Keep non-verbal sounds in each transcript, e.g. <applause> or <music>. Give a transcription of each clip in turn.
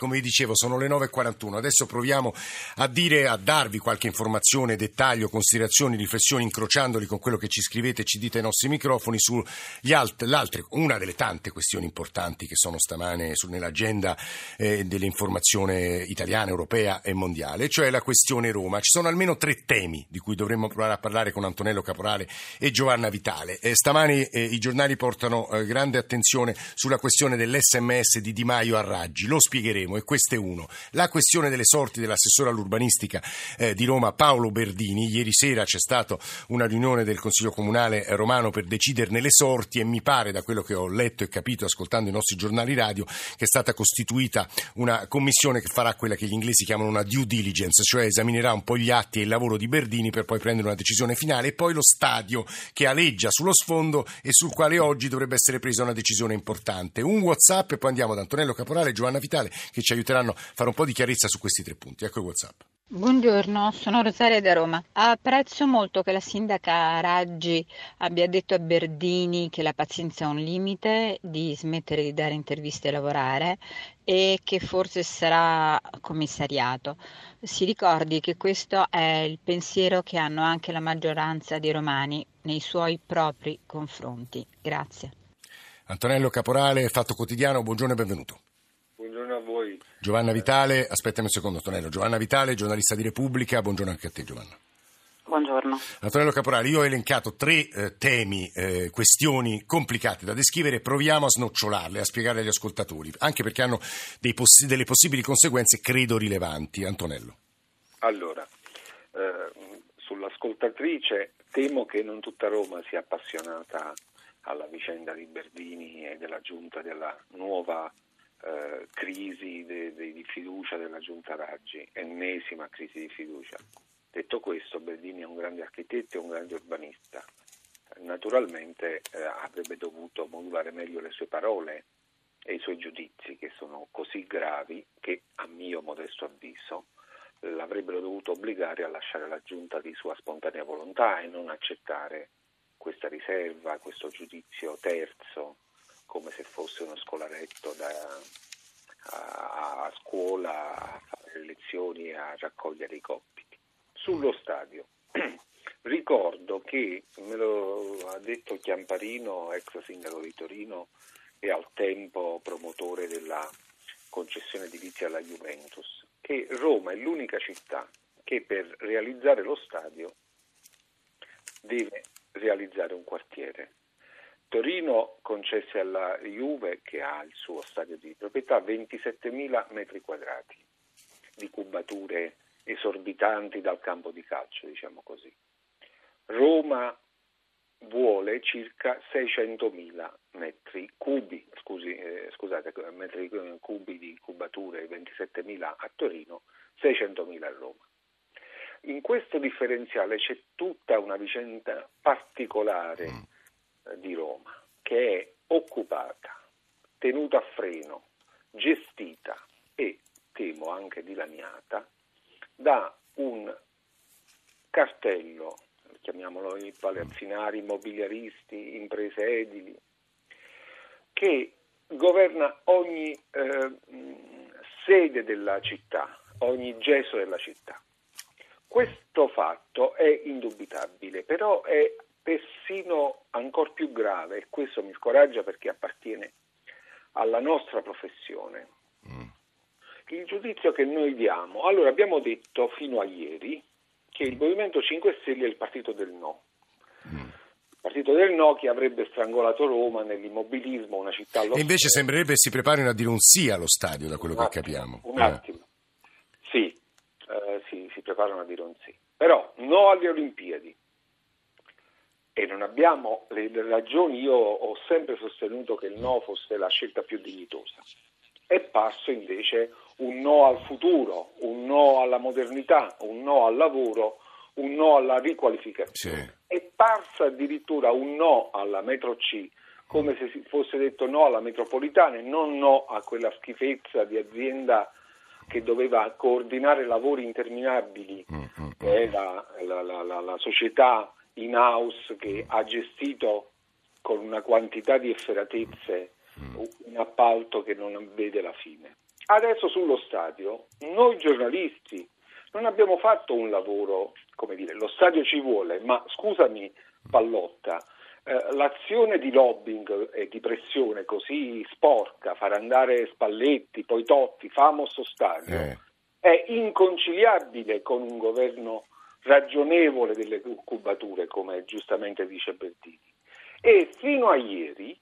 come vi dicevo, sono le 9.41. Adesso proviamo a dire, a darvi qualche informazione, dettaglio, considerazioni, riflessioni, incrociandoli con quello che ci scrivete e ci dite ai nostri microfoni l'altre, una delle tante questioni importanti che sono stamane nell'agenda eh, dell'informazione italiana, europea e mondiale, cioè la questione Roma. Ci sono almeno tre temi di cui dovremmo provare a parlare con Antonello Caporale e Giovanna Vitale. Eh, stamani eh, i giornali portano eh, grande attenzione sulla questione dell'SMS di Di Maio a Raggi. Lo spiegheremo vedremo e questo è uno. La questione delle sorti dell'assessore all'urbanistica eh, di Roma Paolo Berdini. Ieri sera c'è stata una riunione del Consiglio Comunale romano per deciderne le sorti e mi pare da quello che ho letto e capito ascoltando i nostri giornali radio che è stata costituita una commissione che farà quella che gli inglesi chiamano una due diligence, cioè esaminerà un po' gli atti e il lavoro di Berdini per poi prendere una decisione finale e poi lo stadio che aleggia sullo sfondo e sul quale oggi dovrebbe essere presa una decisione importante. Un WhatsApp e poi andiamo da Antonello Caporale e Giovanna Vitale che che ci aiuteranno a fare un po' di chiarezza su questi tre punti. Ecco il WhatsApp. Buongiorno, sono Rosaria da Roma. Apprezzo molto che la sindaca Raggi abbia detto a Berdini che la pazienza ha un limite, di smettere di dare interviste e lavorare e che forse sarà commissariato. Si ricordi che questo è il pensiero che hanno anche la maggioranza dei romani nei suoi propri confronti. Grazie. Antonello Caporale, Fatto Quotidiano, buongiorno e benvenuto. Giovanna Vitale, aspettami un secondo Antonello, Giovanna Vitale, giornalista di Repubblica, buongiorno anche a te Giovanna. Buongiorno. Antonello Caporali, io ho elencato tre eh, temi, eh, questioni complicate da descrivere, proviamo a snoccionarle, a spiegarle agli ascoltatori, anche perché hanno poss- delle possibili conseguenze credo rilevanti. Antonello. Allora, eh, sull'ascoltatrice temo che non tutta Roma sia appassionata alla vicenda di Berdini e della giunta della nuova eh, crisi de, de, di fiducia della giunta Raggi, ennesima crisi di fiducia. Detto questo, Berdini è un grande architetto e un grande urbanista. Naturalmente eh, avrebbe dovuto modulare meglio le sue parole e i suoi giudizi, che sono così gravi che, a mio modesto avviso, l'avrebbero dovuto obbligare a lasciare la giunta di sua spontanea volontà e non accettare questa riserva, questo giudizio terzo come se fosse uno scolaretto da, a, a, scuola a fare le lezioni e a raccogliere i compiti. Sullo stadio, <clears throat> ricordo che, me lo ha detto Chiamparino, ex sindaco di Torino e al tempo promotore della concessione edilizia alla Juventus, che Roma è l'unica città che per realizzare lo stadio deve realizzare un quartiere Torino concesse alla Juve, che ha il suo stadio di proprietà, 27.000 metri quadrati di cubature esorbitanti dal campo di calcio, diciamo così. Roma vuole circa 600.000 metri cubi, scusi, eh, scusate, metri cubi di cubature, 27.000 a Torino, 600.000 a Roma. In questo differenziale c'è tutta una vicenda particolare mm di Roma, che è occupata, tenuta a freno, gestita e, temo, anche dilaniata da un cartello, chiamiamolo i palazzinari, immobiliaristi, imprese edili, che governa ogni eh, sede della città, ogni gesso della città. Questo fatto è indubitabile, però è persino ancora più grave, e questo mi scoraggia perché appartiene alla nostra professione. Mm. Il giudizio che noi diamo, allora abbiamo detto fino a ieri che il Movimento 5 Stelle è il partito del no. Mm. Il partito del no che avrebbe strangolato Roma nell'immobilismo, una città E invece sembrerebbe si preparino a dire un sì allo stadio, da quello un che attimo, capiamo. Un eh. attimo. Sì, eh, sì, si preparano a dire un sì. Però no alle Olimpiadi, e non abbiamo le, ragioni, io ho sempre sostenuto che il no fosse la scelta più dignitosa. È parso invece un no al futuro, un no alla modernità, un no al lavoro, un no alla riqualificazione. Sì. È parso addirittura un no alla metro C, come se si fosse detto no alla metropolitana e non no a quella schifezza di azienda che doveva coordinare lavori interminabili, mm, mm, mm. che è la, la, la, la società in house che ha gestito con una quantità di efferatezze mm. un appalto che non vede la fine. Adesso sullo stadio, noi giornalisti non abbiamo fatto un lavoro, come dire, lo stadio ci vuole, ma scusami Pallotta, eh, l'azione di lobbying e di pressione così sporca, far andare Spalletti, poi Totti, famoso stadio, eh. è inconciliabile con un governo ragionevole delle cubature, come giustamente dice Bertini. E fino a ieri,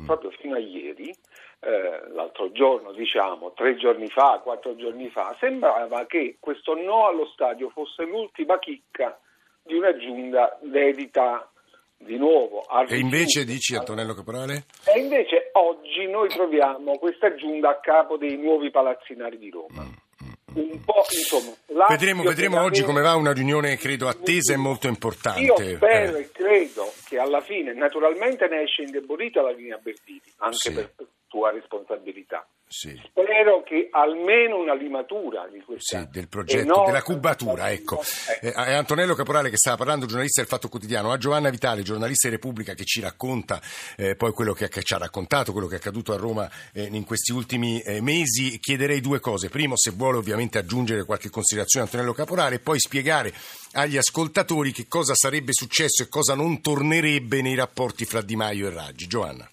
mm. proprio fino a ieri, eh, l'altro giorno, diciamo, tre giorni fa, quattro giorni fa, sembrava che questo no allo stadio fosse l'ultima chicca di una giunta dedita di nuovo a... E invece dici Antonello Caporale? E invece oggi noi troviamo questa giunta a capo dei nuovi palazzinari di Roma. Mm un po' insomma. Vedremo, vedremo oggi come va una riunione, credo, attesa e molto importante. Io spero eh. e credo che alla fine, naturalmente ne esce indebolita la linea Bertini, anche sì. per tua responsabilità. Sì. Spero che almeno una limatura di questa sì, del progetto, della cubatura, ecco. Eh, è Antonello Caporale che stava parlando, giornalista del Fatto Quotidiano, a Giovanna Vitale, giornalista di Repubblica che ci racconta eh, poi quello che, ci ha raccontato, quello che è accaduto a Roma eh, in questi ultimi eh, mesi. Chiederei due cose. Primo, se vuole ovviamente aggiungere qualche considerazione Antonello Caporale e poi spiegare agli ascoltatori che cosa sarebbe successo e cosa non tornerebbe nei rapporti fra Di Maio e Raggi. Giovanna.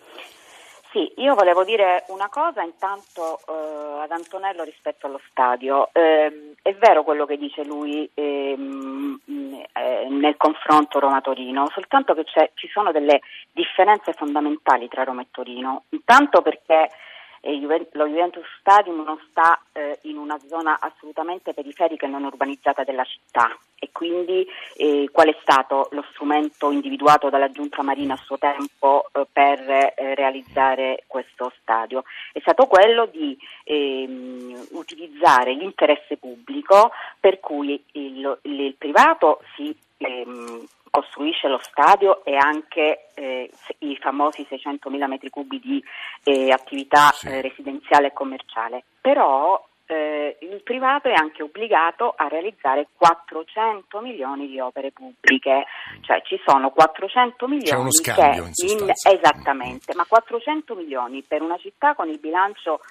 Sì, io volevo dire una cosa intanto eh, ad Antonello rispetto allo stadio. Eh, è vero quello che dice lui ehm, eh, nel confronto Roma-Torino, soltanto che ci sono delle differenze fondamentali tra Roma e Torino. Intanto perché lo Juventus Stadium non sta eh, in una zona assolutamente periferica e non urbanizzata della città e quindi eh, qual è stato lo strumento individuato dalla Giunta Marina a suo tempo eh, per eh, realizzare questo stadio? È stato quello di ehm, utilizzare l'interesse pubblico per cui il, il, il privato si ehm, costruisce lo stadio e anche eh, i famosi 600.000 metri cubi di eh, attività sì. eh, residenziale e commerciale. Però eh, il privato è anche obbligato a realizzare 400 milioni di opere pubbliche, cioè ci sono 400 milioni C'è uno scambio, in in, esattamente, ma 400 milioni per una città con il bilancio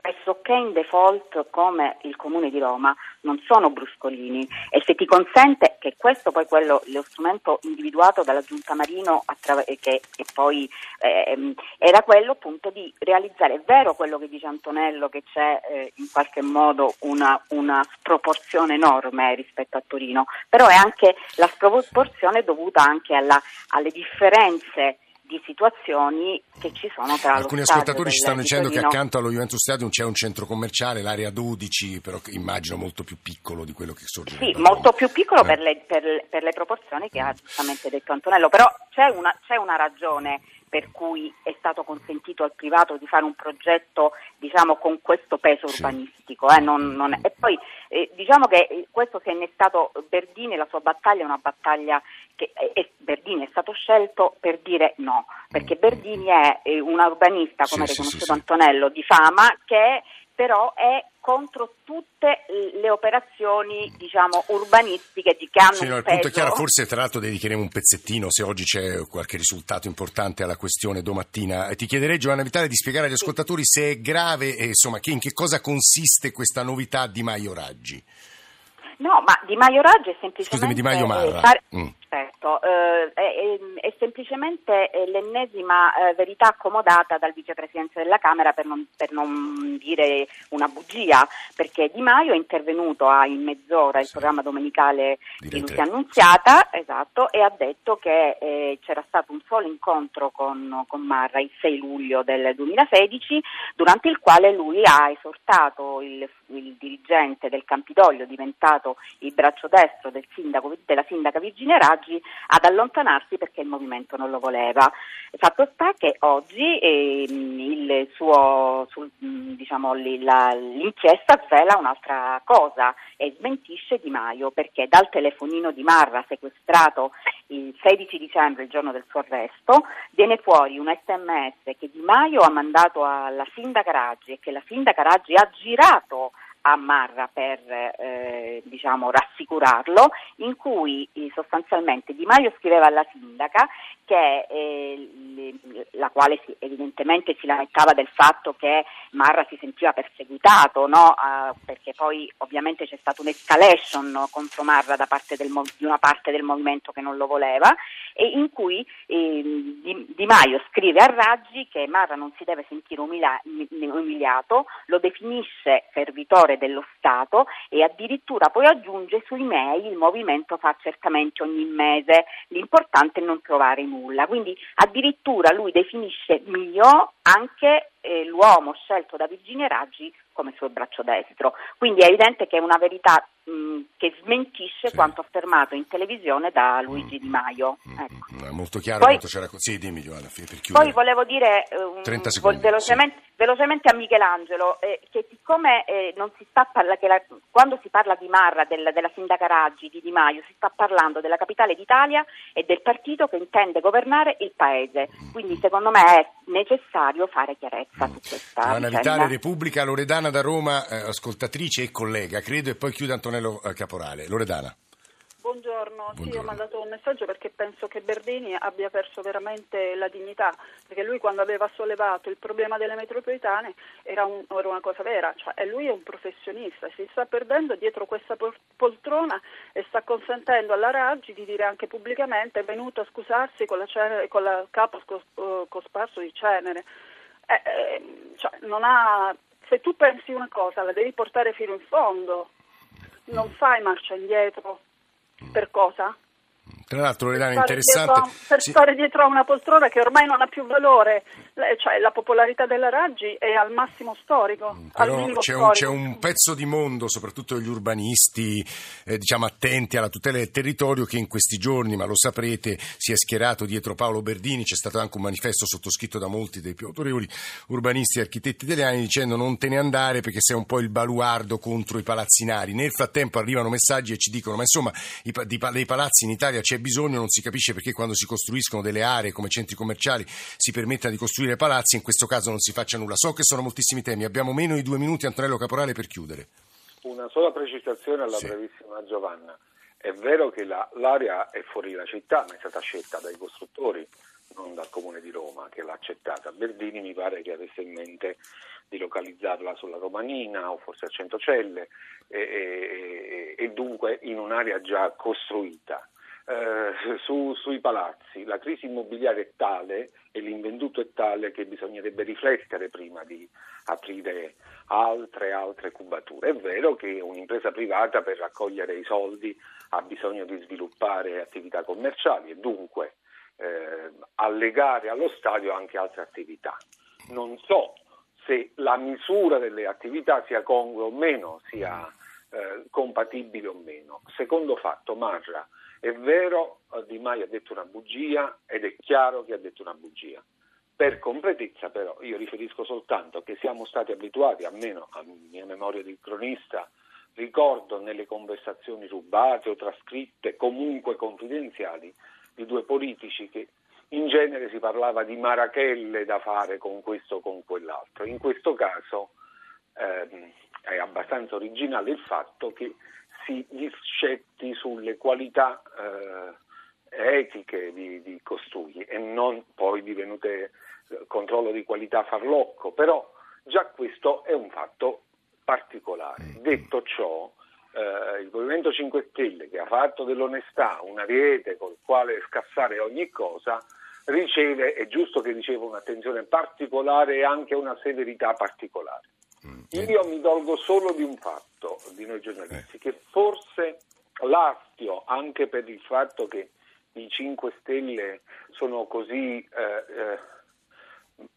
pressoché in default come il Comune di Roma non sono bruscolini. E se ti consente che questo poi quello, lo strumento individuato dalla Giunta Marino attraver- che, che poi eh, era quello appunto di realizzare, è vero quello che dice Antonello che c'è eh, in qualche modo una, una, sproporzione enorme rispetto a Torino, però è anche la sproporzione dovuta anche alla, alle differenze di situazioni che ci sono tra Alcuni ascoltatori ci stanno dicendo che accanto allo Juventus Stadium c'è un centro commerciale, l'area 12, però immagino molto più piccolo di quello che sorge. Sì, molto più piccolo eh. per, le, per, per, le, proporzioni che ha giustamente detto Antonello, però c'è una, c'è una ragione per cui è stato consentito al privato di fare un progetto diciamo, con questo peso urbanistico. Eh, non, non e poi eh, diciamo che eh, questo si è innestato Berdini, la sua battaglia è una battaglia che eh, Berdini è stato scelto per dire no, perché Berdini è un urbanista, come ha sì, riconosciuto sì, sì, Antonello, di fama, che però è contro tutte le operazioni diciamo, urbanistiche di che hanno sì, no, il punto è chiaro, forse tra l'altro dedicheremo un pezzettino se oggi c'è qualche risultato importante alla questione domattina. Ti chiederei Giovanna Vitale di spiegare agli ascoltatori se è grave e insomma che, in che cosa consiste questa novità di Maio Raggi. No, ma Di Maio Raggi è semplicemente... Scusami, Di Maio Marra. Fare... Mm. Certo, eh, è, è, semplicemente eh, l'ennesima eh, verità accomodata dal vicepresidente della Camera per non, per non, dire una bugia, perché Di Maio è intervenuto a in mezz'ora il sì. programma domenicale di Lucia Annunziata esatto, e ha detto che eh, c'era stato un solo incontro con, con, Marra il 6 luglio del 2016, durante il quale lui ha esortato il, il dirigente del Campidoglio, diventato il braccio destro del sindaco, della sindaca Virginia Raggi, Raggi ad allontanarsi perché il movimento non lo voleva. Fatto sta che oggi eh, suo, sul, diciamo, la, l'inchiesta svela un'altra cosa e smentisce Di Maio perché dal telefonino di Marra sequestrato il 16 dicembre, il giorno del suo arresto, viene fuori un sms che Di Maio ha mandato alla sindaca Raggi e che la sindaca Raggi ha girato a Marra per eh, diciamo, rassicurarlo, in cui eh, sostanzialmente Di Maio scriveva alla sindaca che, eh, la quale si, evidentemente si lamentava del fatto che Marra si sentiva perseguitato, no? uh, perché poi ovviamente c'è stata un'escalation contro Marra da parte del, di una parte del movimento che non lo voleva e in cui eh, di, di, Maio scrive a Raggi che Marra non si deve sentire umila, umiliato, lo definisce servitore dello Stato e addirittura poi aggiunge sui mail il movimento fa certamente ogni mese, l'importante è non trovare nulla. Quindi addirittura lui definisce mio anche eh, l'uomo scelto da Virginia Raggi come suo braccio destro. Quindi è evidente che è una verità mh, che smentisce sì. quanto affermato in televisione da Luigi mm. Di Maio. Mm. Ecco. È molto chiaro poi, quanto c'era. Sì, dimmi Giovanna, per chiudere. Poi volevo dire um, secondi, velocemente, sì. velocemente, a Michelangelo eh, che siccome eh, non si sta parla, la, quando si parla di Marra, del, della sindaca Raggi, di Di Maio, si sta parlando della capitale d'Italia e del partito che intende governare il paese. Mm. Quindi secondo me è necessario fare chiarezza su questa Giovanna Vitale, Repubblica, Loredana da Roma, eh, ascoltatrice e collega, credo, e poi chiude Antonello eh, Caporale. Loredana. Buongiorno. Buongiorno. Sì, ho mandato un messaggio perché penso che Berdini abbia perso veramente la dignità, perché lui quando aveva sollevato il problema delle metropolitane era, un, era una cosa vera, cioè lui è un professionista, si sta perdendo dietro questa poltrona e sta consentendo alla Raggi di dire anche pubblicamente è venuto a scusarsi con la, cenere, con la capo cosparso di cenere. Eh, eh, cioè, ha, se tu pensi una cosa la devi portare fino in fondo, non fai marcia indietro per cosa? Tra l'altro, Loredana, interessante. Dietro, per sì. stare dietro a una poltrona che ormai non ha più valore, cioè la popolarità della Raggi è al massimo storico. Mm, però c'è, storico. Un, c'è, Un, pezzo di mondo, soprattutto gli urbanisti, eh, diciamo attenti alla tutela del territorio, che in questi giorni, ma lo saprete, si è schierato dietro Paolo Berdini. C'è stato anche un manifesto sottoscritto da molti dei più autorevoli urbanisti e architetti italiani dicendo non te ne andare perché sei un po' il baluardo contro i palazzinari. Nel frattempo arrivano messaggi e ci dicono, ma insomma, i, dei palazzi in Italia c'è bisogno, non si capisce perché quando si costruiscono delle aree come centri commerciali si permetta di costruire palazzi, in questo caso non si faccia nulla. So che sono moltissimi temi, abbiamo meno di due minuti, Antonello Caporale, per chiudere. Una sola precisazione alla sì. brevissima Giovanna. È vero che la, l'area è fuori dalla città, ma è stata scelta dai costruttori, non dal Comune di Roma, che l'ha accettata. Berdini mi pare che avesse in mente di localizzarla sulla Romanina o forse a Centocelle e, e, e dunque in un'area già costruita eh, su, sui palazzi. La crisi immobiliare è tale e l'invenduto è tale che bisognerebbe riflettere prima di aprire altre altre cubature. È vero che un'impresa privata per raccogliere i soldi ha bisogno di sviluppare attività commerciali e dunque eh, allegare allo stadio anche altre attività. Non so se la misura delle attività sia congrua o meno, sia eh, compatibile o meno. Secondo fatto, Marra è vero, Di Maio ha detto una bugia ed è chiaro che ha detto una bugia. Per completezza però io riferisco soltanto che siamo stati abituati, almeno a mia memoria di cronista, ricordo nelle conversazioni rubate o trascritte, comunque confidenziali, di due politici che in genere si parlava di marachelle da fare con questo o con quell'altro. In questo caso ehm, è abbastanza originale il fatto che si discetti sulle qualità eh, etiche di, di, costui e non poi divenute eh, controllo di qualità farlocco, però già questo è un fatto particolare. Mm. Detto ciò, eh, il Movimento 5 Stelle che ha fatto dell'onestà un ariete col quale scassare ogni cosa, riceve, è giusto che riceva un'attenzione particolare e anche una severità particolare. Mm. Io mi dolgo solo di un fatto, di noi giornalisti, eh. che forse l'astio, anche per il fatto che i 5 Stelle sono così eh, eh,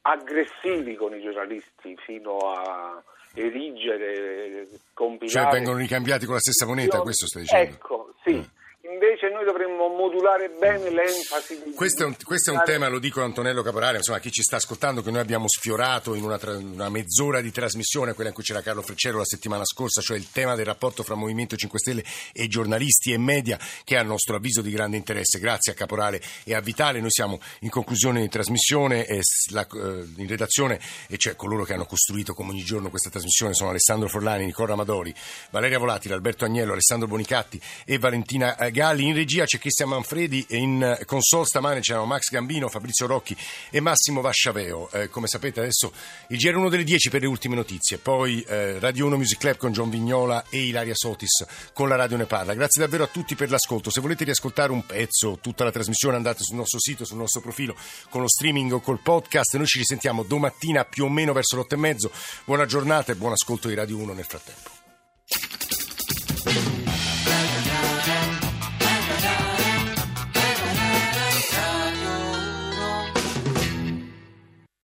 aggressivi con i giornalisti fino a erigere, compilare... Cioè vengono ricambiati con la stessa moneta, Io, questo stai dicendo? Ecco, sì. Invece noi dovremmo modulare bene l'enfasi. Di questo, è un, questo è un tema, lo dico a Antonello Caporale, insomma, chi ci sta ascoltando, che noi abbiamo sfiorato in una, tra, una, mezz'ora di trasmissione, quella in cui c'era Carlo Freccero la settimana scorsa, cioè il tema del rapporto fra Movimento 5 Stelle e giornalisti e media, che è a nostro avviso di grande interesse. Grazie a Caporale e a Vitale. Noi siamo in conclusione di trasmissione, la, eh, in redazione, e cioè coloro che hanno costruito come ogni giorno questa trasmissione sono Alessandro Forlani, Nicola Amadori, Valeria Volatile, Alberto Agnello, Alessandro Bonicatti e Valentina Galli, in regia c'è Cristian Manfredi e in console stamane c'erano Max Gambino, Fabrizio Rocchi e Massimo Vasciaveo. Eh, come sapete adesso il GR1 delle 10 per le ultime notizie, poi eh, Radio 1 Music Club con John Vignola e Ilaria Sotis con la Radio Ne Parla. Grazie davvero a tutti per l'ascolto. Se volete riascoltare un pezzo, tutta la trasmissione andate sul nostro sito, sul nostro profilo con lo streaming o col podcast. Noi ci risentiamo domattina più o meno verso l'otto e mezzo. Buona giornata e buon ascolto di Radio 1 nel frattempo.